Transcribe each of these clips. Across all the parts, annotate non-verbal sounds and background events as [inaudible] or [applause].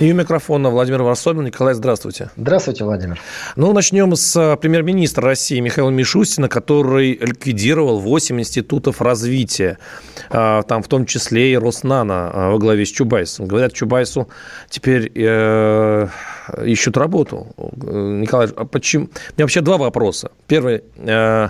И у микрофона Владимир Варсобин. Николай, здравствуйте. Здравствуйте, Владимир. Ну, начнем с а, премьер-министра России Михаила Мишустина, который ликвидировал 8 институтов развития. А, Там в том числе и Роснано а, во главе с Чубайсом. Говорят, Чубайсу теперь э, ищут работу. Николай, а почему? У меня вообще два вопроса. Первый. э,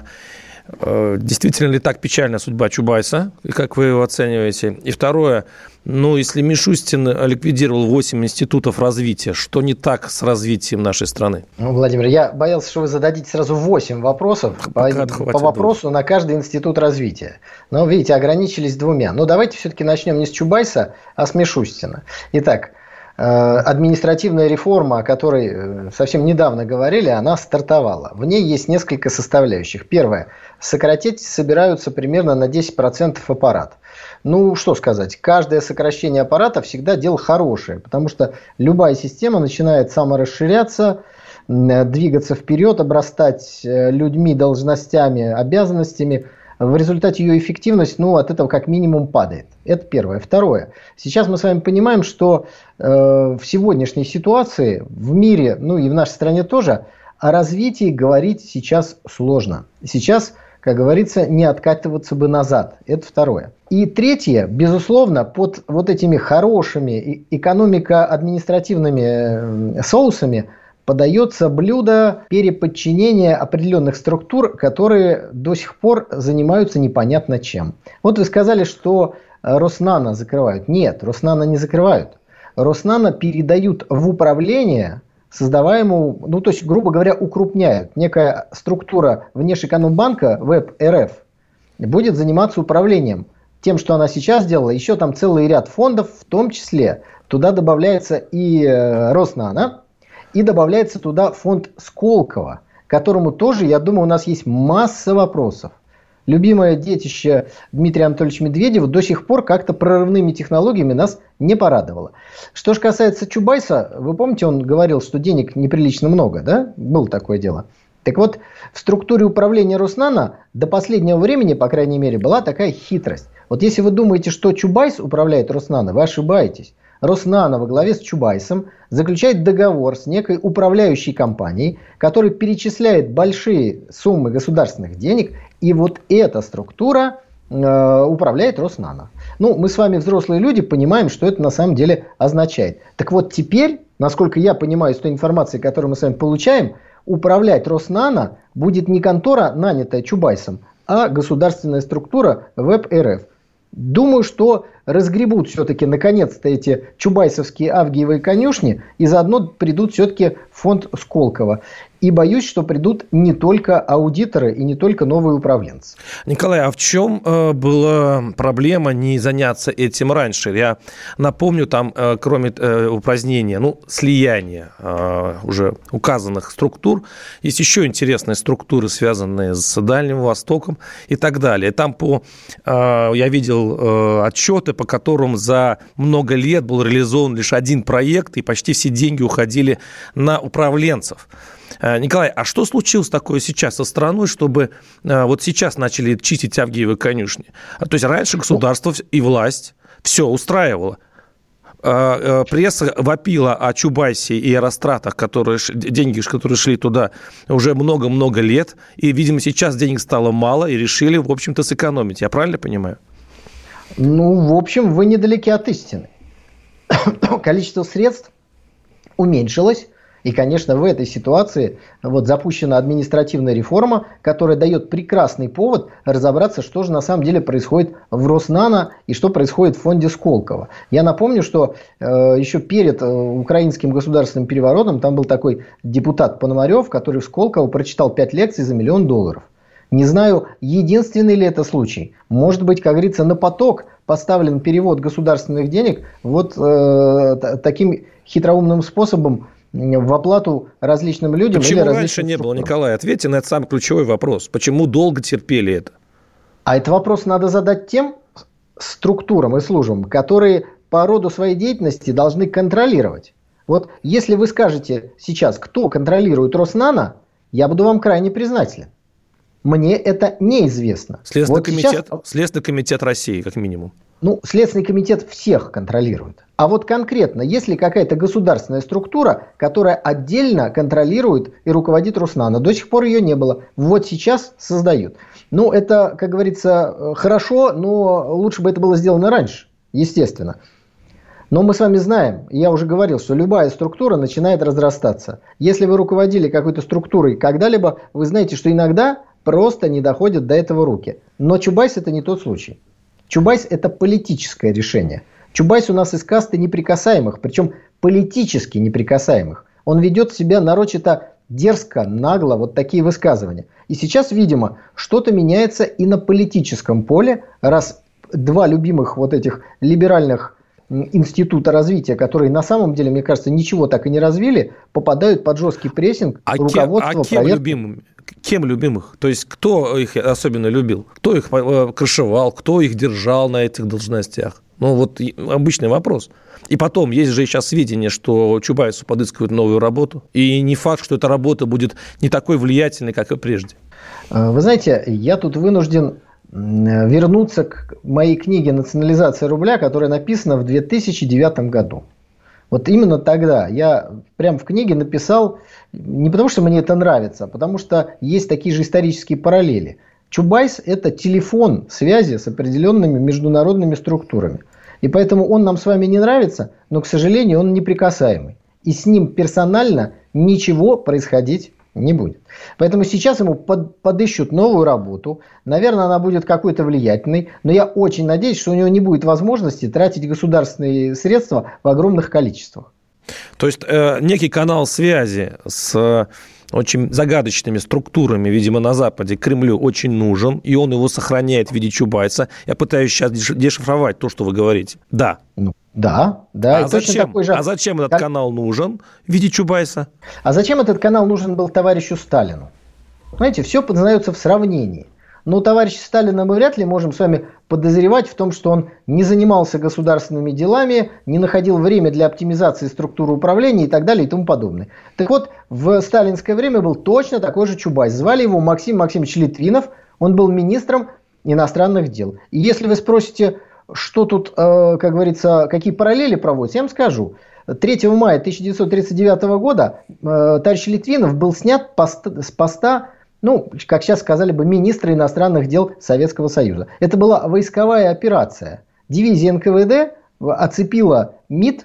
э, Действительно ли так печальна судьба Чубайса, и как вы его оцениваете? И второе, ну, если Мишустин ликвидировал 8 институтов развития, что не так с развитием нашей страны? Ну, Владимир, я боялся, что вы зададите сразу 8 вопросов по, Пока хватит по вопросу на каждый институт развития. Но, видите, ограничились двумя. Но давайте все-таки начнем не с Чубайса, а с Мишустина. Итак, э, административная реформа, о которой э, совсем недавно говорили, она стартовала. В ней есть несколько составляющих. Первое. Сократить собираются примерно на 10% аппарат. Ну, что сказать, каждое сокращение аппарата всегда дело хорошее, потому что любая система начинает саморасширяться, двигаться вперед, обрастать э, людьми, должностями, обязанностями. В результате ее эффективность, ну, от этого как минимум падает. Это первое. Второе. Сейчас мы с вами понимаем, что э, в сегодняшней ситуации в мире, ну и в нашей стране тоже, о развитии говорить сейчас сложно. Сейчас как говорится, не откатываться бы назад. Это второе. И третье, безусловно, под вот этими хорошими экономико-административными э, соусами подается блюдо переподчинения определенных структур, которые до сих пор занимаются непонятно чем. Вот вы сказали, что э, Роснано закрывают. Нет, Роснано не закрывают. Роснано передают в управление создаваемую, ну то есть, грубо говоря, укрупняют. Некая структура Внешэкономбанка, ВЭБ РФ, будет заниматься управлением тем, что она сейчас делала. Еще там целый ряд фондов, в том числе туда добавляется и э, Роснано, и добавляется туда фонд Сколково, которому тоже, я думаю, у нас есть масса вопросов. Любимое детище Дмитрия Анатольевича Медведева до сих пор как-то прорывными технологиями нас не порадовало. Что же касается Чубайса, вы помните, он говорил, что денег неприлично много, да? Было такое дело. Так вот, в структуре управления Роснано до последнего времени, по крайней мере, была такая хитрость. Вот если вы думаете, что Чубайс управляет Роснано, вы ошибаетесь. Роснано во главе с Чубайсом заключает договор с некой управляющей компанией, которая перечисляет большие суммы государственных денег, и вот эта структура э, управляет Роснано. Ну, мы с вами взрослые люди понимаем, что это на самом деле означает. Так вот теперь, насколько я понимаю из той информации, которую мы с вами получаем, управлять Роснано будет не контора, нанятая Чубайсом, а государственная структура ВЭБ РФ. Думаю, что разгребут все-таки наконец-то эти чубайсовские авгиевые конюшни и заодно придут все-таки фонд Сколково. И боюсь, что придут не только аудиторы и не только новые управленцы. Николай, а в чем э, была проблема не заняться этим раньше? Я напомню, там, э, кроме э, упразднения, ну, слияния э, уже указанных структур, есть еще интересные структуры, связанные с Дальним Востоком и так далее. Там по, э, я видел э, отчеты, по которым за много лет был реализован лишь один проект, и почти все деньги уходили на управленцев. Э, Николай, а что случилось такое сейчас со страной, чтобы э, вот сейчас начали чистить Авгиевы конюшни? А, То есть раньше государство и власть все устраивало. Э, Пресса вопила о Чубайсе и о растратах, которые, деньги, которые шли туда уже много-много лет. И, видимо, сейчас денег стало мало и решили, в общем-то, сэкономить. Я правильно понимаю? Ну, в общем, вы недалеки от истины. [coughs] Количество средств уменьшилось. И, конечно, в этой ситуации вот запущена административная реформа, которая дает прекрасный повод разобраться, что же на самом деле происходит в Роснано и что происходит в фонде Сколково. Я напомню, что э, еще перед э, украинским государственным переворотом там был такой депутат Пономарев, который в Сколково прочитал 5 лекций за миллион долларов. Не знаю, единственный ли это случай. Может быть, как говорится, на поток поставлен перевод государственных денег вот э, таким хитроумным способом в оплату различным людям. Почему или раньше не было. Николай? Ответьте на этот самый ключевой вопрос. Почему долго терпели это? А этот вопрос надо задать тем структурам и службам, которые по роду своей деятельности должны контролировать. Вот если вы скажете сейчас, кто контролирует Роснано, я буду вам крайне признателен. Мне это неизвестно. Следственный, вот комитет, сейчас... Следственный комитет России, как минимум. Ну, Следственный комитет всех контролирует. А вот конкретно, есть ли какая-то государственная структура, которая отдельно контролирует и руководит Руснана? До сих пор ее не было. Вот сейчас создают. Ну, это, как говорится, э, хорошо, но лучше бы это было сделано раньше, естественно. Но мы с вами знаем, я уже говорил, что любая структура начинает разрастаться. Если вы руководили какой-то структурой когда-либо, вы знаете, что иногда просто не доходят до этого руки. Но Чубайс это не тот случай. Чубайс это политическое решение. Чубайс у нас из касты неприкасаемых, причем политически неприкасаемых. Он ведет себя нарочито дерзко, нагло, вот такие высказывания. И сейчас, видимо, что-то меняется и на политическом поле, раз два любимых вот этих либеральных института развития, которые на самом деле, мне кажется, ничего так и не развили, попадают под жесткий прессинг а руководства кем, а кем проекта. любимыми? Кем любимых? То есть кто их особенно любил? Кто их э, крышевал? Кто их держал на этих должностях? Ну, вот обычный вопрос. И потом, есть же сейчас сведения, что Чубайсу подыскивают новую работу. И не факт, что эта работа будет не такой влиятельной, как и прежде. Э, вы знаете, я тут вынужден вернуться к моей книге «Национализация рубля», которая написана в 2009 году. Вот именно тогда я прям в книге написал, не потому что мне это нравится, а потому что есть такие же исторические параллели. Чубайс – это телефон связи с определенными международными структурами. И поэтому он нам с вами не нравится, но, к сожалению, он неприкасаемый. И с ним персонально ничего происходить не будет. Поэтому сейчас ему под, подыщут новую работу. Наверное, она будет какой-то влиятельной. Но я очень надеюсь, что у него не будет возможности тратить государственные средства в огромных количествах. То есть э, некий канал связи с очень загадочными структурами, видимо, на Западе Кремлю очень нужен, и он его сохраняет в виде Чубайса. Я пытаюсь сейчас дешифровать то, что вы говорите. Да. Ну, да, да. А зачем, такой же... а зачем этот как... канал нужен в виде Чубайса? А зачем этот канал нужен был товарищу Сталину? Знаете, все познается в сравнении. Но товарища Сталина мы вряд ли можем с вами подозревать в том, что он не занимался государственными делами, не находил время для оптимизации структуры управления и так далее и тому подобное. Так вот, в сталинское время был точно такой же Чубайс. Звали его Максим Максимович Литвинов. Он был министром иностранных дел. И если вы спросите, что тут, э, как говорится, какие параллели проводятся, я вам скажу. 3 мая 1939 года э, товарищ Литвинов был снят с поста, ну, как сейчас сказали бы, министра иностранных дел Советского Союза. Это была войсковая операция. Дивизия НКВД оцепила МИД,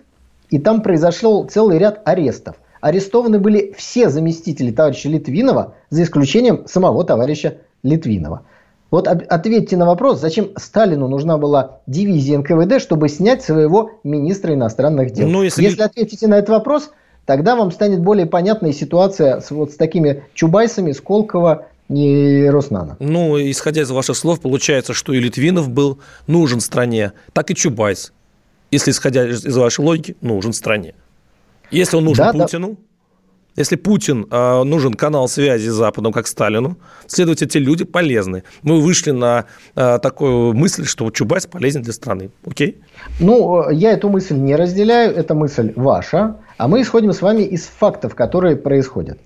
и там произошел целый ряд арестов. Арестованы были все заместители товарища Литвинова, за исключением самого товарища Литвинова. Вот ответьте на вопрос, зачем Сталину нужна была дивизия НКВД, чтобы снять своего министра иностранных дел? Ну, если... если ответите на этот вопрос, тогда вам станет более понятная ситуация с, вот с такими Чубайсами, Сколково и Роснана. Ну, исходя из ваших слов, получается, что и Литвинов был нужен стране, так и Чубайс. Если исходя из вашей логики, нужен стране. Если он нужен да, Путину, да. Если Путин э, нужен канал связи с Западом, как Сталину, следовательно, эти люди полезны. Мы вышли на э, такую мысль, что Чубайс полезен для страны. Окей? Ну, я эту мысль не разделяю, эта мысль ваша, а мы исходим с вами из фактов, которые происходят.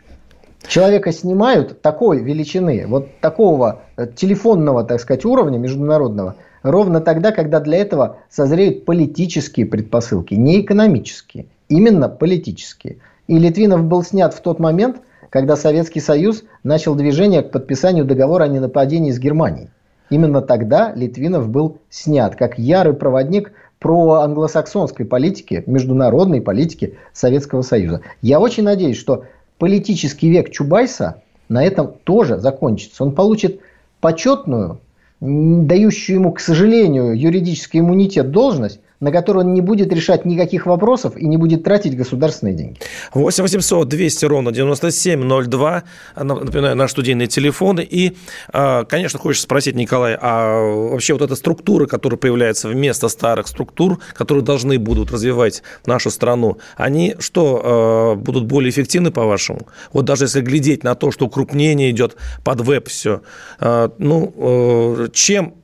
Человека снимают такой величины, вот такого э, телефонного, так сказать, уровня международного, ровно тогда, когда для этого созреют политические предпосылки, не экономические, именно политические – и Литвинов был снят в тот момент, когда Советский Союз начал движение к подписанию договора о ненападении с Германией. Именно тогда Литвинов был снят, как ярый проводник про англосаксонской политики, международной политики Советского Союза. Я очень надеюсь, что политический век Чубайса на этом тоже закончится. Он получит почетную, дающую ему, к сожалению, юридический иммунитет должность, на который он не будет решать никаких вопросов и не будет тратить государственные деньги. 8 800 200 ровно 9702. Напоминаю, наш студийный телефон. И, а, конечно, хочется спросить, Николай, а вообще вот эта структура, которая появляется вместо старых структур, которые должны будут развивать нашу страну, они что, а, будут более эффективны, по-вашему? Вот даже если глядеть на то, что укрупнение идет под веб все, а, ну, чем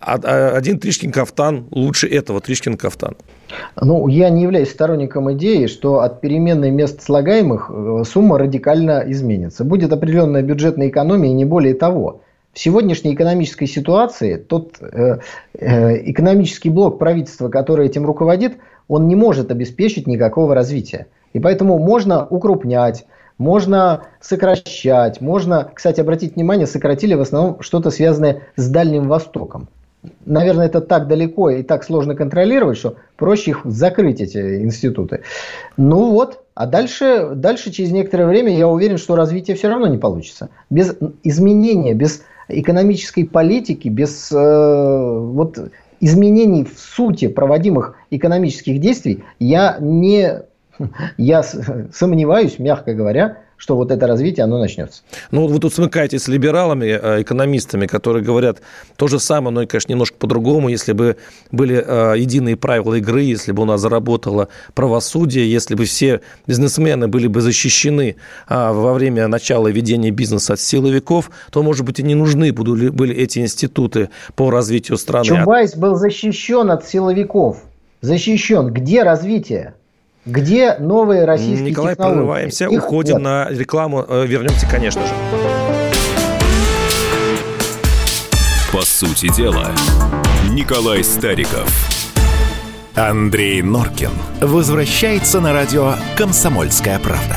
один Тришкин кафтан лучше этого Тришкин кафтана? Ну, я не являюсь сторонником идеи, что от переменной мест слагаемых э, сумма радикально изменится. Будет определенная бюджетная экономия, и не более того. В сегодняшней экономической ситуации тот э, э, экономический блок правительства, который этим руководит, он не может обеспечить никакого развития. И поэтому можно укрупнять, можно сокращать, можно, кстати, обратить внимание, сократили в основном что-то связанное с Дальним Востоком наверное, это так далеко и так сложно контролировать, что проще их закрыть, эти институты. Ну вот, а дальше, дальше через некоторое время я уверен, что развитие все равно не получится. Без изменения, без экономической политики, без э, вот, изменений в сути проводимых экономических действий, я не [laughs] я [laughs] сомневаюсь, мягко говоря, что вот это развитие, оно начнется. Ну, вы тут смыкаетесь с либералами, э, экономистами, которые говорят то же самое, но, конечно, немножко по-другому. Если бы были э, единые правила игры, если бы у нас заработало правосудие, если бы все бизнесмены были бы защищены а, во время начала ведения бизнеса от силовиков, то, может быть, и не нужны были эти институты по развитию страны. Чубайс был защищен от силовиков. Защищен. Где развитие? Где новые российские Николай, технологии? прерываемся, Их уходим нет. на рекламу. Э, вернемся, конечно же. По сути дела, Николай Стариков. Андрей Норкин возвращается на радио «Комсомольская правда».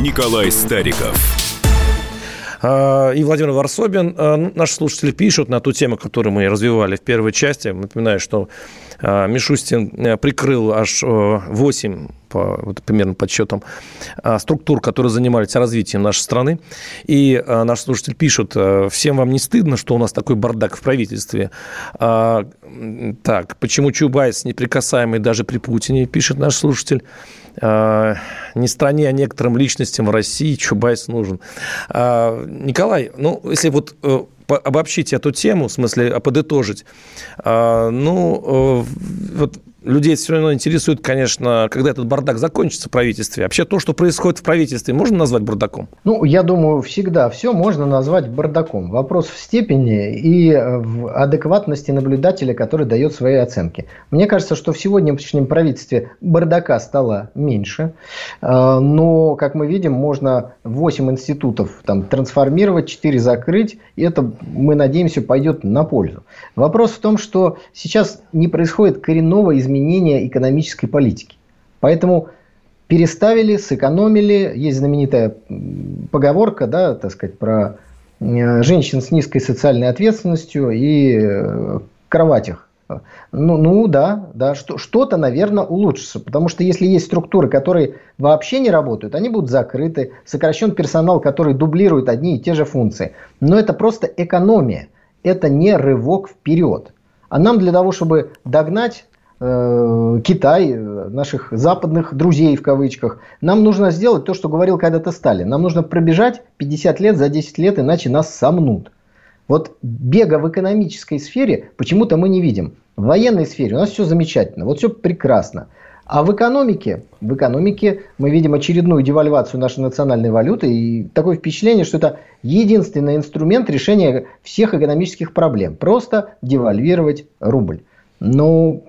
Николай Стариков. А, и Владимир Варсобин. А, наши слушатели пишут на ту тему, которую мы развивали в первой части. Напоминаю, что а, Мишустин э, прикрыл аж 8 э, по вот, примерно подсчетам структур, которые занимались развитием нашей страны. И наш слушатель пишет, э, всем вам не стыдно, что у нас такой бардак в правительстве? Так, почему Чубайс неприкасаемый даже при Путине, пишет наш слушатель. А, не стране, а некоторым личностям в России Чубайс нужен. А, Николай, ну, если вот э, обобщить эту тему, в смысле подытожить, а, ну, э, вот людей все равно интересует, конечно, когда этот бардак закончится в правительстве. Вообще то, что происходит в правительстве, можно назвать бардаком? Ну, я думаю, всегда все можно назвать бардаком. Вопрос в степени и в адекватности наблюдателя, который дает свои оценки. Мне кажется, что в сегодняшнем правительстве бардака стало меньше, э, но, как мы видим, можно 8 институтов там, трансформировать, 4 закрыть, и это, мы надеемся, пойдет на пользу. Вопрос в том, что сейчас не происходит коренного изменения изменения экономической политики. Поэтому переставили, сэкономили. Есть знаменитая поговорка, да, так сказать, про э, женщин с низкой социальной ответственностью и э, кроватях. Ну, ну да, да, что, что-то, наверное, улучшится. Потому что если есть структуры, которые вообще не работают, они будут закрыты. Сокращен персонал, который дублирует одни и те же функции. Но это просто экономия. Это не рывок вперед. А нам для того, чтобы догнать Китай, э, наших западных друзей в кавычках, нам нужно сделать то, что говорил когда-то Сталин. Нам нужно пробежать 50 лет за 10 лет, иначе нас сомнут. Вот бега в экономической сфере почему-то мы не видим. В военной сфере у нас все замечательно, вот все прекрасно. А в экономике, в экономике мы видим очередную девальвацию нашей национальной валюты и такое впечатление, что это единственный инструмент решения всех экономических проблем. Просто девальвировать рубль. Но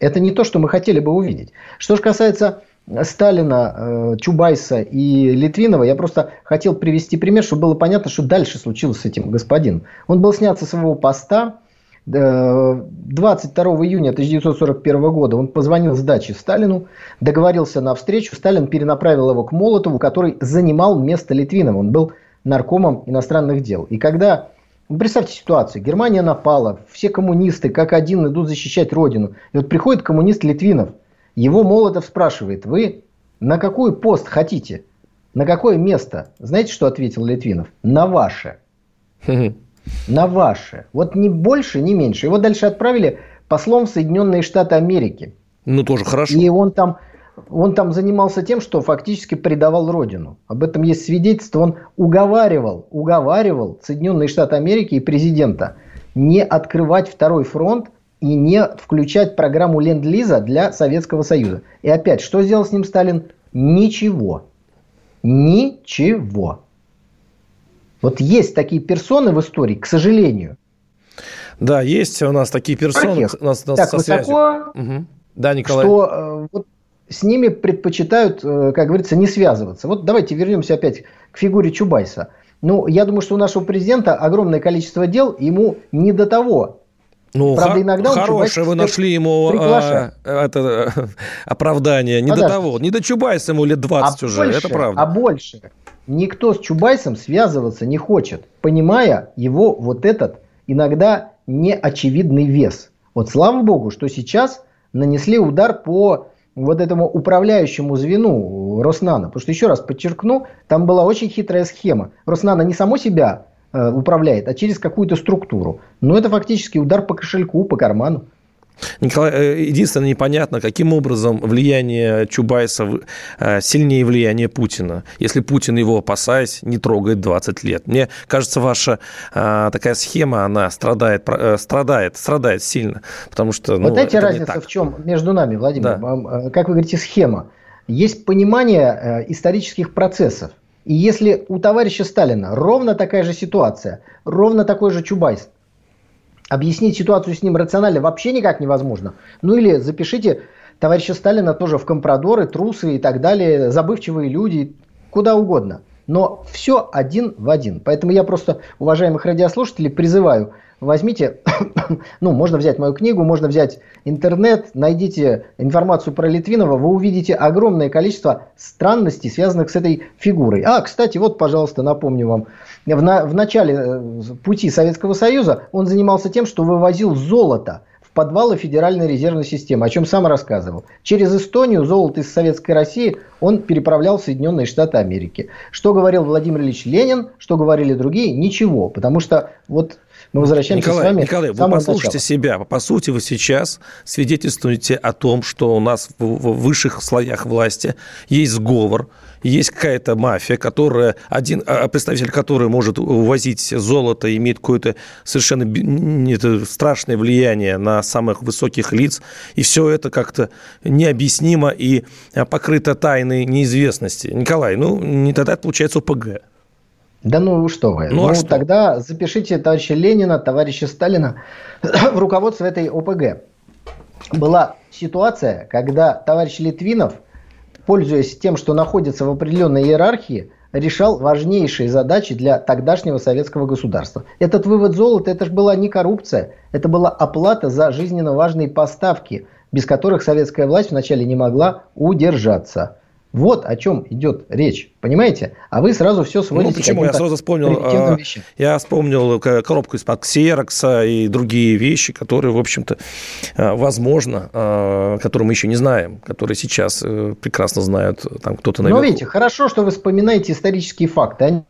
это не то, что мы хотели бы увидеть. Что же касается Сталина, э, Чубайса и Литвинова, я просто хотел привести пример, чтобы было понятно, что дальше случилось с этим господином. Он был снят со своего поста, 22 июня 1941 года он позвонил с дачи Сталину, договорился на встречу. Сталин перенаправил его к Молотову, который занимал место Литвинова. Он был наркомом иностранных дел. И когда представьте ситуацию. Германия напала, все коммунисты как один идут защищать родину. И вот приходит коммунист Литвинов. Его Молотов спрашивает, вы на какой пост хотите? На какое место? Знаете, что ответил Литвинов? На ваше. [laughs] На ваше. Вот ни больше, ни меньше. Его дальше отправили послом в Соединенные Штаты Америки. Ну, тоже хорошо. И он там он там занимался тем, что фактически предавал родину. Об этом есть свидетельство. Он уговаривал, уговаривал Соединенные Штаты Америки и президента не открывать второй фронт и не включать программу Ленд-Лиза для Советского Союза. И опять, что сделал с ним Сталин? Ничего. Ничего. Вот есть такие персоны в истории, к сожалению. Да, есть у нас такие персоны. У нас, у нас так высоко, угу. да, Николай. что э, вот с ними предпочитают, э, как говорится, не связываться. Вот давайте вернемся опять к фигуре Чубайса. Ну, я думаю, что у нашего президента огромное количество дел, ему не до того. Ну, Правда, иногда хорошее вы нашли ему а, [laughs] это, [laughs] оправдание. Не Подожди. до того. Не до Чубайса ему лет 20 а уже, больше, это правда. А больше. Никто с Чубайсом связываться не хочет, понимая его вот этот иногда неочевидный вес. Вот слава богу, что сейчас нанесли удар по вот этому управляющему звену Роснана. Потому что, еще раз подчеркну, там была очень хитрая схема. Роснана не само себя э, управляет, а через какую-то структуру. Но это фактически удар по кошельку, по карману. Николай, э, единственное непонятно, каким образом влияние Чубайса э, сильнее влияния Путина, если Путин его, опасаясь, не трогает 20 лет. Мне кажется, ваша э, такая схема, она страдает, страдает, страдает сильно, потому что... Ну, вот эти разница в чем между нами, Владимир? Да. Как вы говорите, схема. Есть понимание исторических процессов. И если у товарища Сталина ровно такая же ситуация, ровно такой же Чубайс, объяснить ситуацию с ним рационально вообще никак невозможно. Ну или запишите товарища Сталина тоже в компрадоры, трусы и так далее, забывчивые люди, куда угодно. Но все один в один. Поэтому я просто, уважаемых радиослушателей, призываю – возьмите, [coughs] ну, можно взять мою книгу, можно взять интернет, найдите информацию про Литвинова, вы увидите огромное количество странностей, связанных с этой фигурой. А, кстати, вот, пожалуйста, напомню вам, в, на, в начале э, пути Советского Союза он занимался тем, что вывозил золото в подвалы Федеральной резервной системы, о чем сам рассказывал. Через Эстонию золото из Советской России он переправлял в Соединенные Штаты Америки. Что говорил Владимир Ильич Ленин, что говорили другие, ничего. Потому что вот мы возвращаемся Николай, с вами Николай, вы послушайте начала. себя. По сути, вы сейчас свидетельствуете о том, что у нас в, в высших слоях власти есть сговор, есть какая-то мафия, которая, один, а, представитель которой может увозить золото, имеет какое-то совершенно страшное влияние на самых высоких лиц, и все это как-то необъяснимо и а, покрыто тайной неизвестности. Николай, ну, не тогда это получается ОПГ. Да ну что вы. Ну, а ну а что? тогда запишите товарища Ленина, товарища Сталина [coughs] в руководство этой ОПГ. Была ситуация, когда товарищ Литвинов, пользуясь тем, что находится в определенной иерархии, решал важнейшие задачи для тогдашнего советского государства. Этот вывод золота, это же была не коррупция, это была оплата за жизненно важные поставки, без которых советская власть вначале не могла удержаться. Вот о чем идет речь, понимаете? А вы сразу все сводите. Ну почему? Я сразу вспомнил, а, я вспомнил коробку из-под ксерокса и другие вещи, которые, в общем-то, а, возможно, а, которые мы еще не знаем, которые сейчас э, прекрасно знают там кто-то наверху. Ну, видите, хорошо, что вы вспоминаете исторические факты.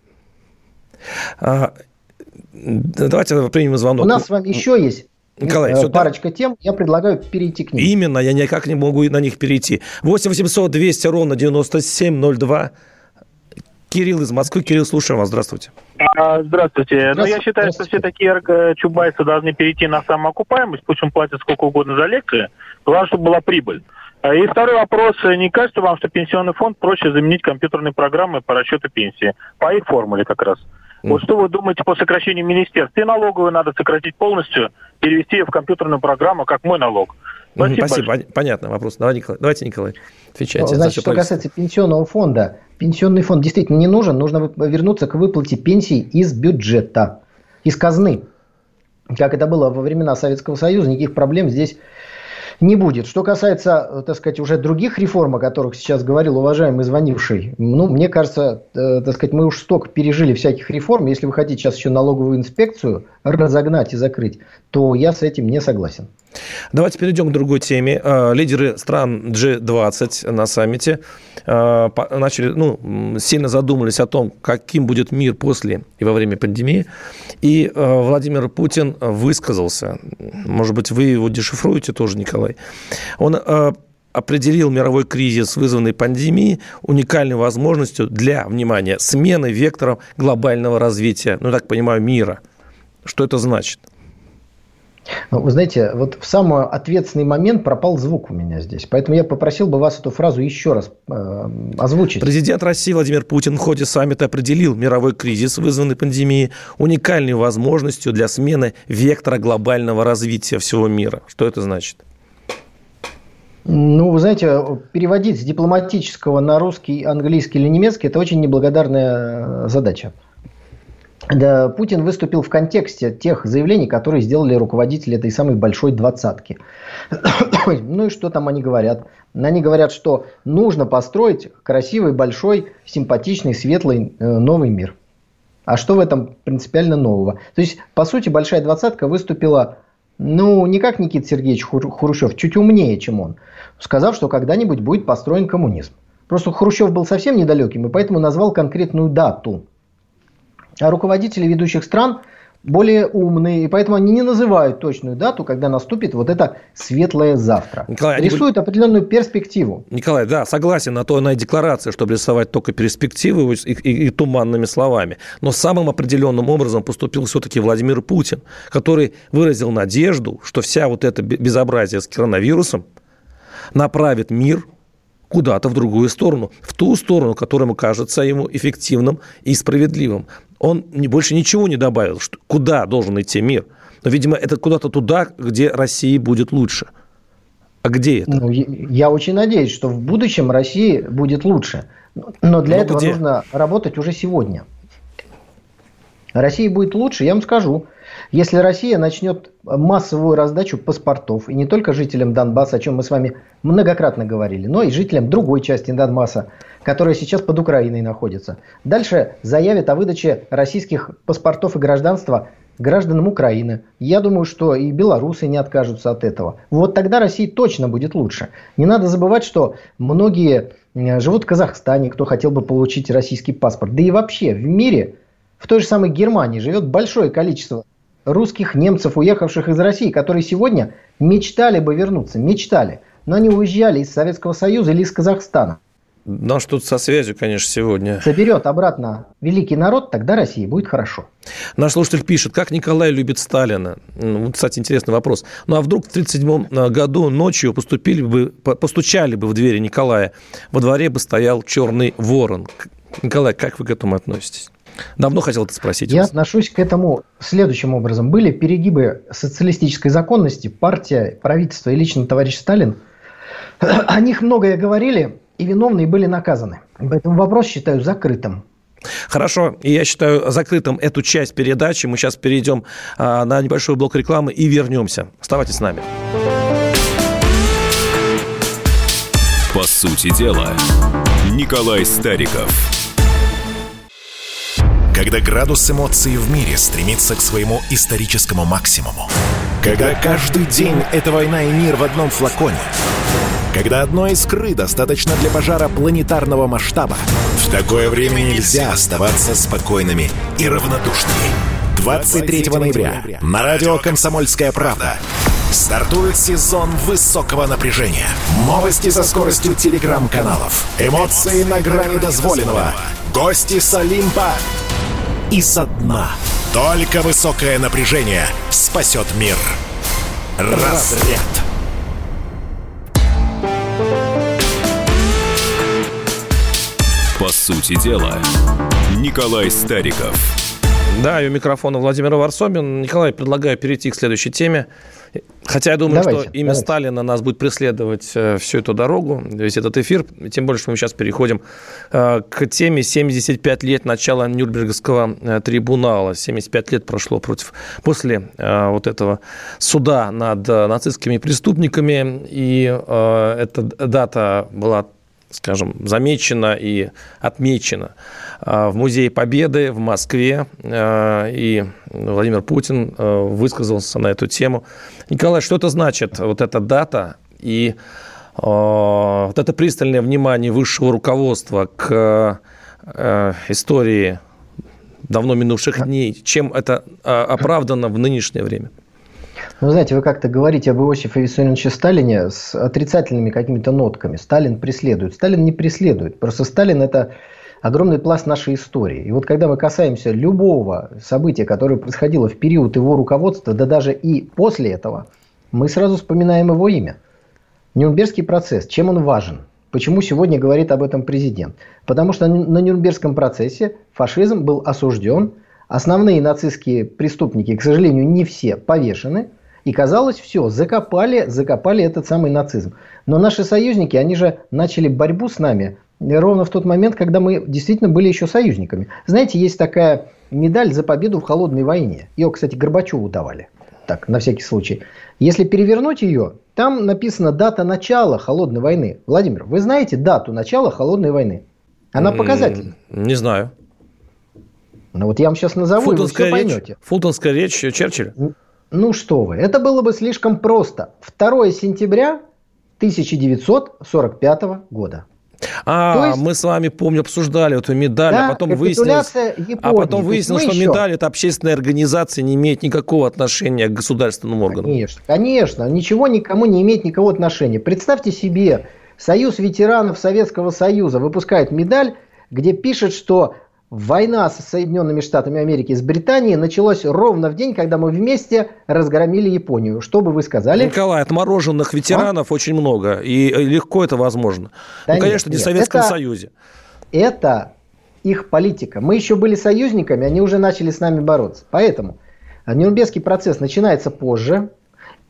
Давайте примем звонок. У нас с вами еще есть Николай, все парочка тем, я предлагаю перейти к ним. Именно, я никак не могу на них перейти. 8 800 200 ровно 9702. Кирилл из Москвы. Кирилл, слушаем вас. Здравствуйте. А, здравствуйте. Ну, я считаю, что все такие чубайцы должны перейти на самоокупаемость. Пусть он платит сколько угодно за лекции. Главное, чтобы была прибыль. А, и второй вопрос. Не кажется вам, что пенсионный фонд проще заменить компьютерные программы по расчету пенсии? По их формуле как раз. Вот что вы думаете по сокращению министерств? И налоговую надо сократить полностью, перевести ее в компьютерную программу, как мой налог. Спасибо. Спасибо. Понятно вопрос. Давай, Николай. Давайте, Николай, отвечайте. Значит, что касается пенсионного фонда. Пенсионный фонд действительно не нужен. Нужно вернуться к выплате пенсий из бюджета, из казны. как это было во времена Советского Союза, никаких проблем здесь не будет. Что касается, так сказать, уже других реформ, о которых сейчас говорил уважаемый звонивший, ну, мне кажется, э, так сказать, мы уж столько пережили всяких реформ. Если вы хотите сейчас еще налоговую инспекцию разогнать и закрыть, то я с этим не согласен. Давайте перейдем к другой теме. Э, лидеры стран G20 на саммите э, начали, ну, сильно задумались о том, каким будет мир после и во время пандемии. И э, Владимир Путин высказался. Может быть, вы его дешифруете тоже, Николай. Он определил мировой кризис, вызванный пандемией, уникальной возможностью для, внимания, смены векторов глобального развития, ну, так понимаю, мира. Что это значит? – ну, вы знаете, вот в самый ответственный момент пропал звук у меня здесь. Поэтому я попросил бы вас эту фразу еще раз э, озвучить. Президент России Владимир Путин в ходе саммита определил мировой кризис, вызванный пандемией, уникальной возможностью для смены вектора глобального развития всего мира. Что это значит? Ну, вы знаете, переводить с дипломатического на русский, английский или немецкий – это очень неблагодарная э, задача. Да, Путин выступил в контексте тех заявлений, которые сделали руководители этой самой большой двадцатки. [coughs] ну и что там они говорят? Они говорят, что нужно построить красивый, большой, симпатичный, светлый э, новый мир. А что в этом принципиально нового? То есть, по сути, большая двадцатка выступила, ну, не как Никита Сергеевич Хрущев, чуть умнее, чем он, сказав, что когда-нибудь будет построен коммунизм. Просто Хрущев был совсем недалеким, и поэтому назвал конкретную дату – руководители ведущих стран более умные, и поэтому они не называют точную дату, когда наступит вот это светлое завтра. Николай, Рисуют они... определенную перспективу. Николай, да, согласен, на то она и декларация, чтобы рисовать только перспективы и, и, и туманными словами. Но самым определенным образом поступил все-таки Владимир Путин, который выразил надежду, что вся вот эта безобразие с коронавирусом направит мир куда-то в другую сторону, в ту сторону, которая кажется ему эффективным и справедливым он больше ничего не добавил, что, куда должен идти мир. Но, видимо, это куда-то туда, где России будет лучше. А где это? Ну, я очень надеюсь, что в будущем России будет лучше. Но для Но этого где? нужно работать уже сегодня. России будет лучше, я вам скажу. Если Россия начнет массовую раздачу паспортов, и не только жителям Донбасса, о чем мы с вами многократно говорили, но и жителям другой части Донбасса, которая сейчас под Украиной находится. Дальше заявит о выдаче российских паспортов и гражданства гражданам Украины. Я думаю, что и белорусы не откажутся от этого. Вот тогда России точно будет лучше. Не надо забывать, что многие живут в Казахстане, кто хотел бы получить российский паспорт. Да и вообще в мире, в той же самой Германии живет большое количество русских немцев, уехавших из России, которые сегодня мечтали бы вернуться, мечтали, но они уезжали из Советского Союза или из Казахстана. Наш тут со связью, конечно, сегодня. Соберет обратно великий народ, тогда России будет хорошо. Наш слушатель пишет, как Николай любит Сталина. Ну, кстати, интересный вопрос. Ну, а вдруг в 1937 э, году ночью поступили бы, постучали бы в двери Николая, во дворе бы стоял черный ворон. Николай, как вы к этому относитесь? Давно хотел это спросить. Я вас. отношусь к этому следующим образом. Были перегибы социалистической законности, партия, правительство и лично товарищ Сталин. [clears throat] О них многое говорили, и виновные были наказаны. Поэтому вопрос считаю закрытым. Хорошо, и я считаю закрытым эту часть передачи. Мы сейчас перейдем а, на небольшой блок рекламы и вернемся. Оставайтесь с нами. По сути дела, Николай Стариков. Когда градус эмоций в мире стремится к своему историческому максимуму. Когда каждый день – это война и мир в одном флаконе. Когда одной искры достаточно для пожара планетарного масштаба. В такое время нельзя оставаться спокойными и равнодушными. 23 ноября на радио «Комсомольская правда» Стартует сезон высокого напряжения. Новости со скоростью телеграм-каналов. Эмоции на грани дозволенного. Гости с Олимпа и со дна. Только высокое напряжение спасет мир. Разряд. По сути дела, Николай Стариков – Да, и у микрофона Владимир Варсобин. Николай, предлагаю перейти к следующей теме. Хотя я думаю, давайте, что имя давайте. Сталина нас будет преследовать э, всю эту дорогу, весь этот эфир. Тем более, что мы сейчас переходим э, к теме 75 лет начала Нюрнбергского э, трибунала. 75 лет прошло против, после вот этого суда над нацистскими преступниками. И эта дата была скажем, замечена и отмечена в Музее Победы в Москве. И Владимир Путин высказался на эту тему. Николай, что это значит, вот эта дата и вот это пристальное внимание высшего руководства к э, истории давно минувших дней? Чем это оправдано в нынешнее время? Ну, знаете, вы как-то говорите об Иосифе Виссарионовиче Сталине с отрицательными какими-то нотками. Сталин преследует. Сталин не преследует. Просто Сталин – это огромный пласт нашей истории. И вот когда мы касаемся любого события, которое происходило в период его руководства, да даже и после этого, мы сразу вспоминаем его имя. Нюрнбергский процесс. Чем он важен? Почему сегодня говорит об этом президент? Потому что на Нюрнбергском процессе фашизм был осужден, основные нацистские преступники, к сожалению, не все повешены, и казалось, все, закопали, закопали этот самый нацизм. Но наши союзники, они же начали борьбу с нами ровно в тот момент, когда мы действительно были еще союзниками. Знаете, есть такая медаль за победу в холодной войне. Ее, кстати, Горбачеву давали. Так, на всякий случай. Если перевернуть ее, там написана дата начала холодной войны. Владимир, вы знаете дату начала холодной войны? Она показательна. Не знаю. Ну вот я вам сейчас назову, Фултонская и вы все речь, поймете. Фултонская речь Черчилля? Ну что вы, это было бы слишком просто. 2 сентября 1945 года. А, есть... мы с вами, помню, обсуждали эту медаль, а да, а потом выяснилось, Японии. а потом выяснилось, что еще... медаль это общественная организация не имеет никакого отношения к государственному органу. Конечно, конечно, ничего никому не имеет никакого отношения. Представьте себе, Союз ветеранов Советского Союза выпускает медаль, где пишет, что Война с Соединенными Штатами Америки, с Британией началась ровно в день, когда мы вместе разгромили Японию. Что бы вы сказали? Николай, отмороженных ветеранов а? очень много, и легко это возможно. Да ну, конечно, нет, не в Советском это, Союзе. Это их политика. Мы еще были союзниками, они уже начали с нами бороться. Поэтому Нюрнбергский процесс начинается позже,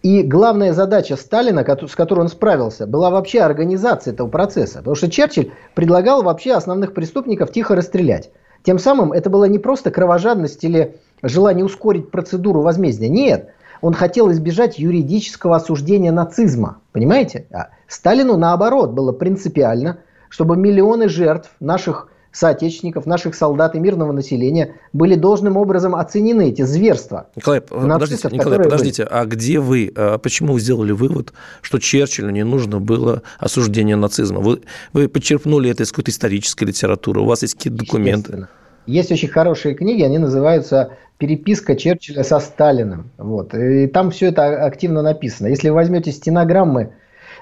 и главная задача Сталина, с которой он справился, была вообще организация этого процесса. Потому что Черчилль предлагал вообще основных преступников тихо расстрелять. Тем самым это была не просто кровожадность или желание ускорить процедуру возмездия. Нет, он хотел избежать юридического осуждения нацизма. Понимаете? А Сталину, наоборот, было принципиально, чтобы миллионы жертв наших соотечественников, наших солдат и мирного населения были должным образом оценены, эти зверства. Николай, подождите, Николай, подождите были. а где вы, а почему вы сделали вывод, что Черчиллю не нужно было осуждение нацизма? Вы, вы подчерпнули это из какой-то исторической литературы, у вас есть какие-то документы? Есть очень хорошие книги, они называются «Переписка Черчилля со Сталиным». Вот. И там все это активно написано. Если вы возьмете стенограммы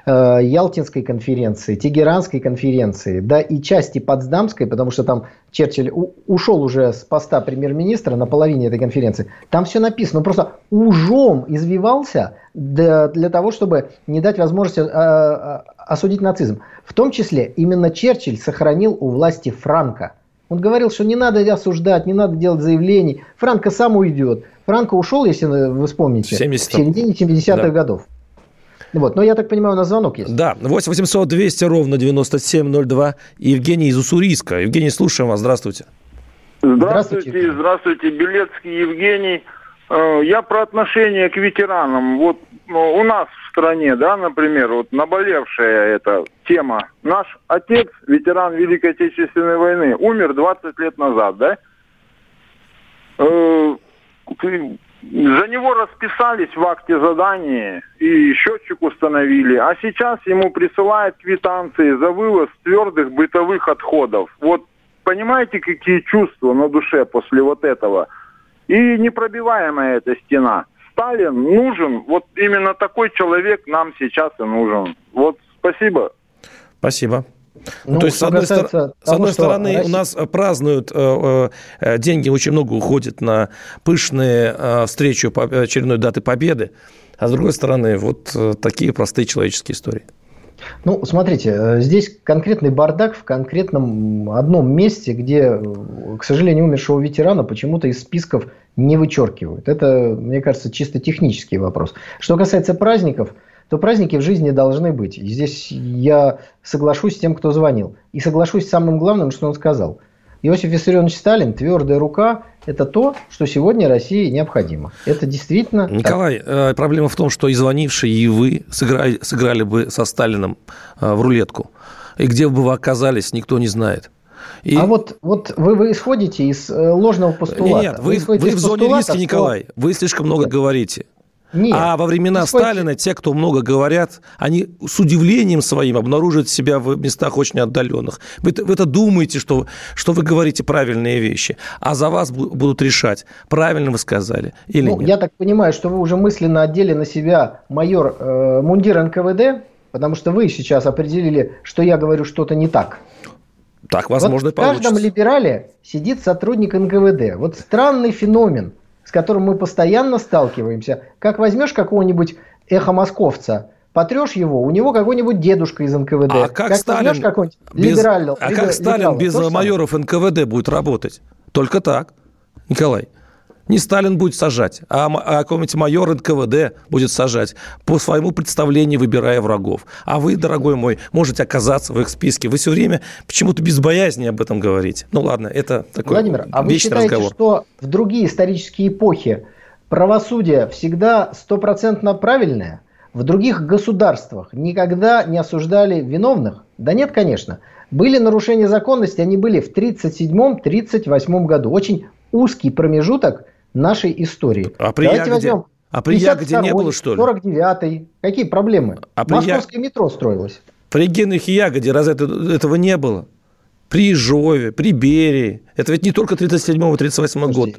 э, Ялтинской конференции, Тегеранской конференции, да и части Потсдамской, потому что там Черчилль у, ушел уже с поста премьер-министра на половине этой конференции, там все написано. Он просто ужом извивался для, для того, чтобы не дать возможности э, э, осудить нацизм. В том числе именно Черчилль сохранил у власти Франка – он говорил, что не надо осуждать, не надо делать заявлений. Франко сам уйдет. Франко ушел, если вы вспомните, 70 в середине 70-х да. годов. Вот. Но я так понимаю, у нас звонок есть. Да, 8 800 200 ровно 9702. Евгений из Уссурийска. Евгений, слушаем вас. Здравствуйте. Здравствуйте, здравствуйте, здравствуйте Белецкий Евгений. Э, я про отношение к ветеранам. Вот ну, у нас в стране, да, например, вот наболевшая эта тема. Наш отец, ветеран Великой Отечественной войны, умер 20 лет назад, да? За него расписались в акте задания и счетчик установили, а сейчас ему присылают квитанции за вывоз твердых бытовых отходов. Вот понимаете, какие чувства на душе после вот этого? И непробиваемая эта стена – Сталин нужен, вот именно такой человек нам сейчас и нужен. Вот спасибо. Спасибо. Ну, То есть, с одной, стор... того, с одной стороны, Россия... у нас празднуют, э, э, деньги очень много уходят на пышные э, встречу по очередной даты Победы, а с другой стороны, вот э, такие простые человеческие истории. Ну, смотрите, э, здесь конкретный бардак в конкретном одном месте, где, к сожалению, умершего ветерана почему-то из списков не вычеркивают. Это, мне кажется, чисто технический вопрос. Что касается праздников, то праздники в жизни должны быть. И здесь я соглашусь с тем, кто звонил. И соглашусь с самым главным, что он сказал. Иосиф Виссарионович Сталин, твердая рука, это то, что сегодня России необходимо. Это действительно... Николай, так. Э, проблема в том, что и звонившие, и вы сыграли, сыграли бы со Сталином э, в рулетку. И где бы вы оказались, никто не знает. И... А вот, вот вы, вы исходите из э, ложного постулата. Нет, вы, вы, вы в зоне риска, Николай. Вы слишком много Нет. говорите. Нет. А во времена Исходите... Сталина те, кто много говорят, они с удивлением своим обнаруживают себя в местах очень отдаленных. Вы, вы это думаете, что, что вы говорите правильные вещи, а за вас будут решать, правильно вы сказали или ну, нет. Я так понимаю, что вы уже мысленно одели на себя майор э, мундир НКВД, потому что вы сейчас определили, что я говорю что-то не так. Так, возможно, вот в каждом либерале сидит сотрудник НКВД. Вот странный феномен – с которым мы постоянно сталкиваемся. Как возьмешь какого-нибудь эхо-московца, потрешь его, у него какой-нибудь дедушка из НКВД. А как, как Сталин, без, либерал, а как Сталин без майоров НКВД будет работать? Только так, Николай. Не Сталин будет сажать, а, а какой-нибудь майор НКВД будет сажать, по своему представлению выбирая врагов. А вы, дорогой мой, можете оказаться в их списке. Вы все время почему-то без боязни об этом говорите. Ну ладно, это такой Владимир, а вы считаете, разговор. что в другие исторические эпохи правосудие всегда стопроцентно правильное? В других государствах никогда не осуждали виновных? Да нет, конечно. Были нарушения законности, они были в 1937-1938 году. Очень узкий промежуток – нашей истории. А при Давайте Ягоде? возьмем а при Ягоде не было, что ли? 49-й. Какие проблемы? А при Московское Я... метро строилось. При Генрихе Ягоде разве это, этого не было? При Ижове, при Берии. Это ведь не только 37-38 год.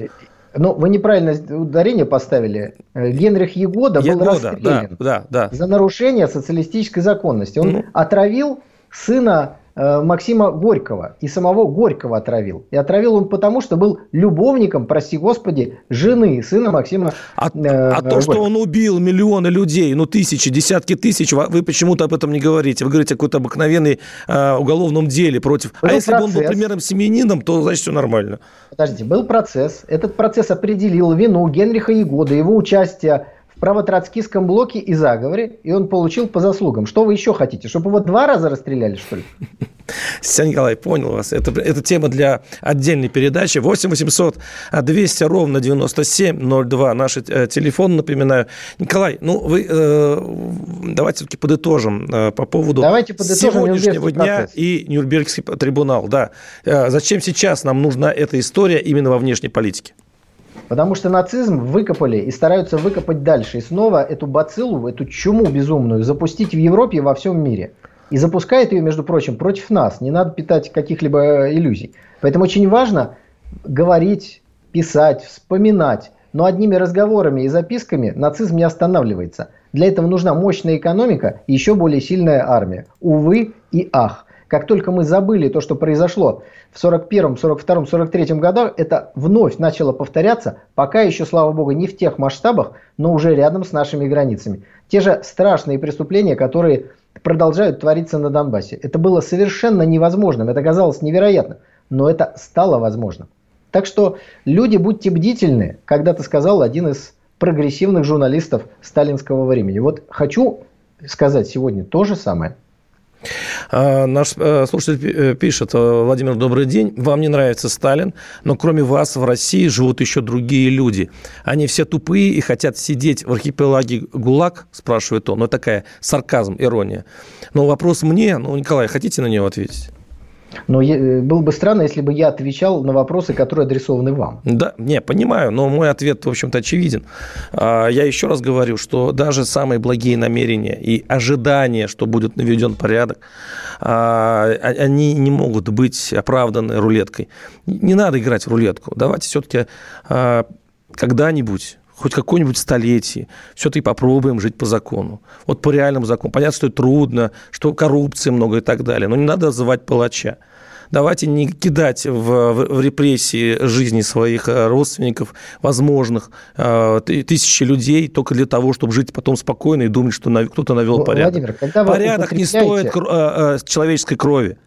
Ну, вы неправильно ударение поставили. Генрих Егода, Егода был расстрелян да, да, да. за нарушение социалистической законности. Он ну. отравил сына Э, Максима Горького и самого Горького отравил. И отравил он потому, что был любовником, прости господи, жены сына Максима А, э, а то, что он убил миллионы людей, ну тысячи, десятки тысяч, вы почему-то об этом не говорите. Вы говорите о какой-то обыкновенной э, уголовном деле против... Был а если процесс. бы он был примером семьянином, то, значит, все нормально. Подождите, был процесс. Этот процесс определил вину Генриха Егода, его участие правотроцкистском блоке и заговоре, и он получил по заслугам. Что вы еще хотите? Чтобы его два раза расстреляли, что ли? [laughs] Сергей Николай, понял вас. Это, это тема для отдельной передачи. 8 800 200 ровно 9702. Наш э, телефон, напоминаю. Николай, ну вы э, давайте все-таки подытожим э, по поводу давайте подытожим сегодняшнего дня процесс. и Нюрнбергский трибунал. Да. Э, зачем сейчас нам нужна эта история именно во внешней политике? Потому что нацизм выкопали и стараются выкопать дальше. И снова эту бациллу, эту чуму безумную запустить в Европе и во всем мире. И запускает ее, между прочим, против нас. Не надо питать каких-либо иллюзий. Поэтому очень важно говорить, писать, вспоминать. Но одними разговорами и записками нацизм не останавливается. Для этого нужна мощная экономика и еще более сильная армия. Увы и ах. Как только мы забыли то, что произошло в 41, 42, 43 годах, это вновь начало повторяться, пока еще, слава богу, не в тех масштабах, но уже рядом с нашими границами. Те же страшные преступления, которые продолжают твориться на Донбассе. Это было совершенно невозможным, это казалось невероятным, но это стало возможным. Так что люди, будьте бдительны, когда-то сказал один из прогрессивных журналистов сталинского времени. Вот хочу сказать сегодня то же самое – наш э, слушатель э, пишет, э, Владимир, добрый день. Вам не нравится Сталин, но кроме вас в России живут еще другие люди. Они все тупые и хотят сидеть в архипелаге ГУЛАГ, спрашивает он. Ну, такая сарказм, ирония. Но вопрос мне, ну, Николай, хотите на него ответить? Но было бы странно, если бы я отвечал на вопросы, которые адресованы вам. Да, не, понимаю, но мой ответ, в общем-то, очевиден. А, я еще раз говорю, что даже самые благие намерения и ожидания, что будет наведен порядок, а, они не могут быть оправданы рулеткой. Не надо играть в рулетку. Давайте все-таки а, когда-нибудь хоть какое-нибудь столетие, все-таки попробуем жить по закону. Вот по реальному закону. Понятно, что это трудно, что коррупции много и так далее, но не надо называть палача. давайте не кидать в, в репрессии жизни своих э, родственников, возможных, э, тысячи людей только для того, чтобы жить потом спокойно и думать, что кто-то навел порядок. Владимир, порядок не стоит человеческой крови.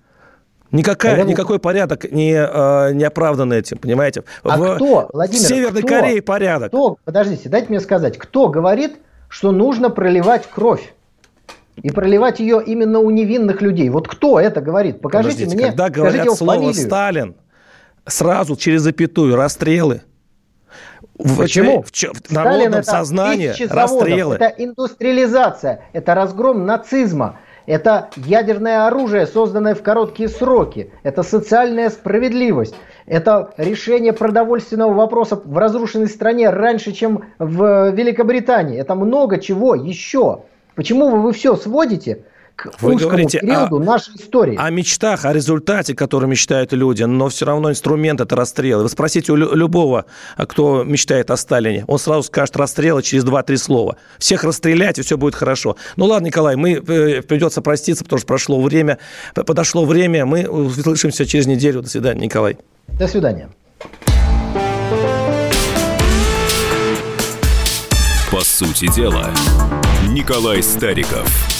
Никакая, Когда... Никакой порядок не, э, не оправдан этим, понимаете? А в, кто, Владимир, в Северной кто, Корее порядок. Кто, подождите, дайте мне сказать, кто говорит, что нужно проливать кровь? И проливать ее именно у невинных людей. Вот кто это говорит? Покажите Подождите, мне. Когда говорят слово фамилию. «Сталин», сразу через запятую расстрелы. Почему? В, в, в народном сознании расстрелы. Это индустриализация, это разгром нацизма. Это ядерное оружие, созданное в короткие сроки. Это социальная справедливость. Это решение продовольственного вопроса в разрушенной стране раньше, чем в Великобритании. Это много чего еще. Почему вы, вы все сводите к Вы говорите периоду о, нашей истории. О мечтах, о результате, который мечтают люди, но все равно инструмент – это расстрелы. Вы спросите у любого, кто мечтает о Сталине, он сразу скажет расстрелы через 2-3 слова. Всех расстрелять, и все будет хорошо. Ну ладно, Николай, мы э, придется проститься, потому что прошло время, подошло время. Мы услышимся через неделю. До свидания, Николай. До свидания. По сути дела, Николай Стариков –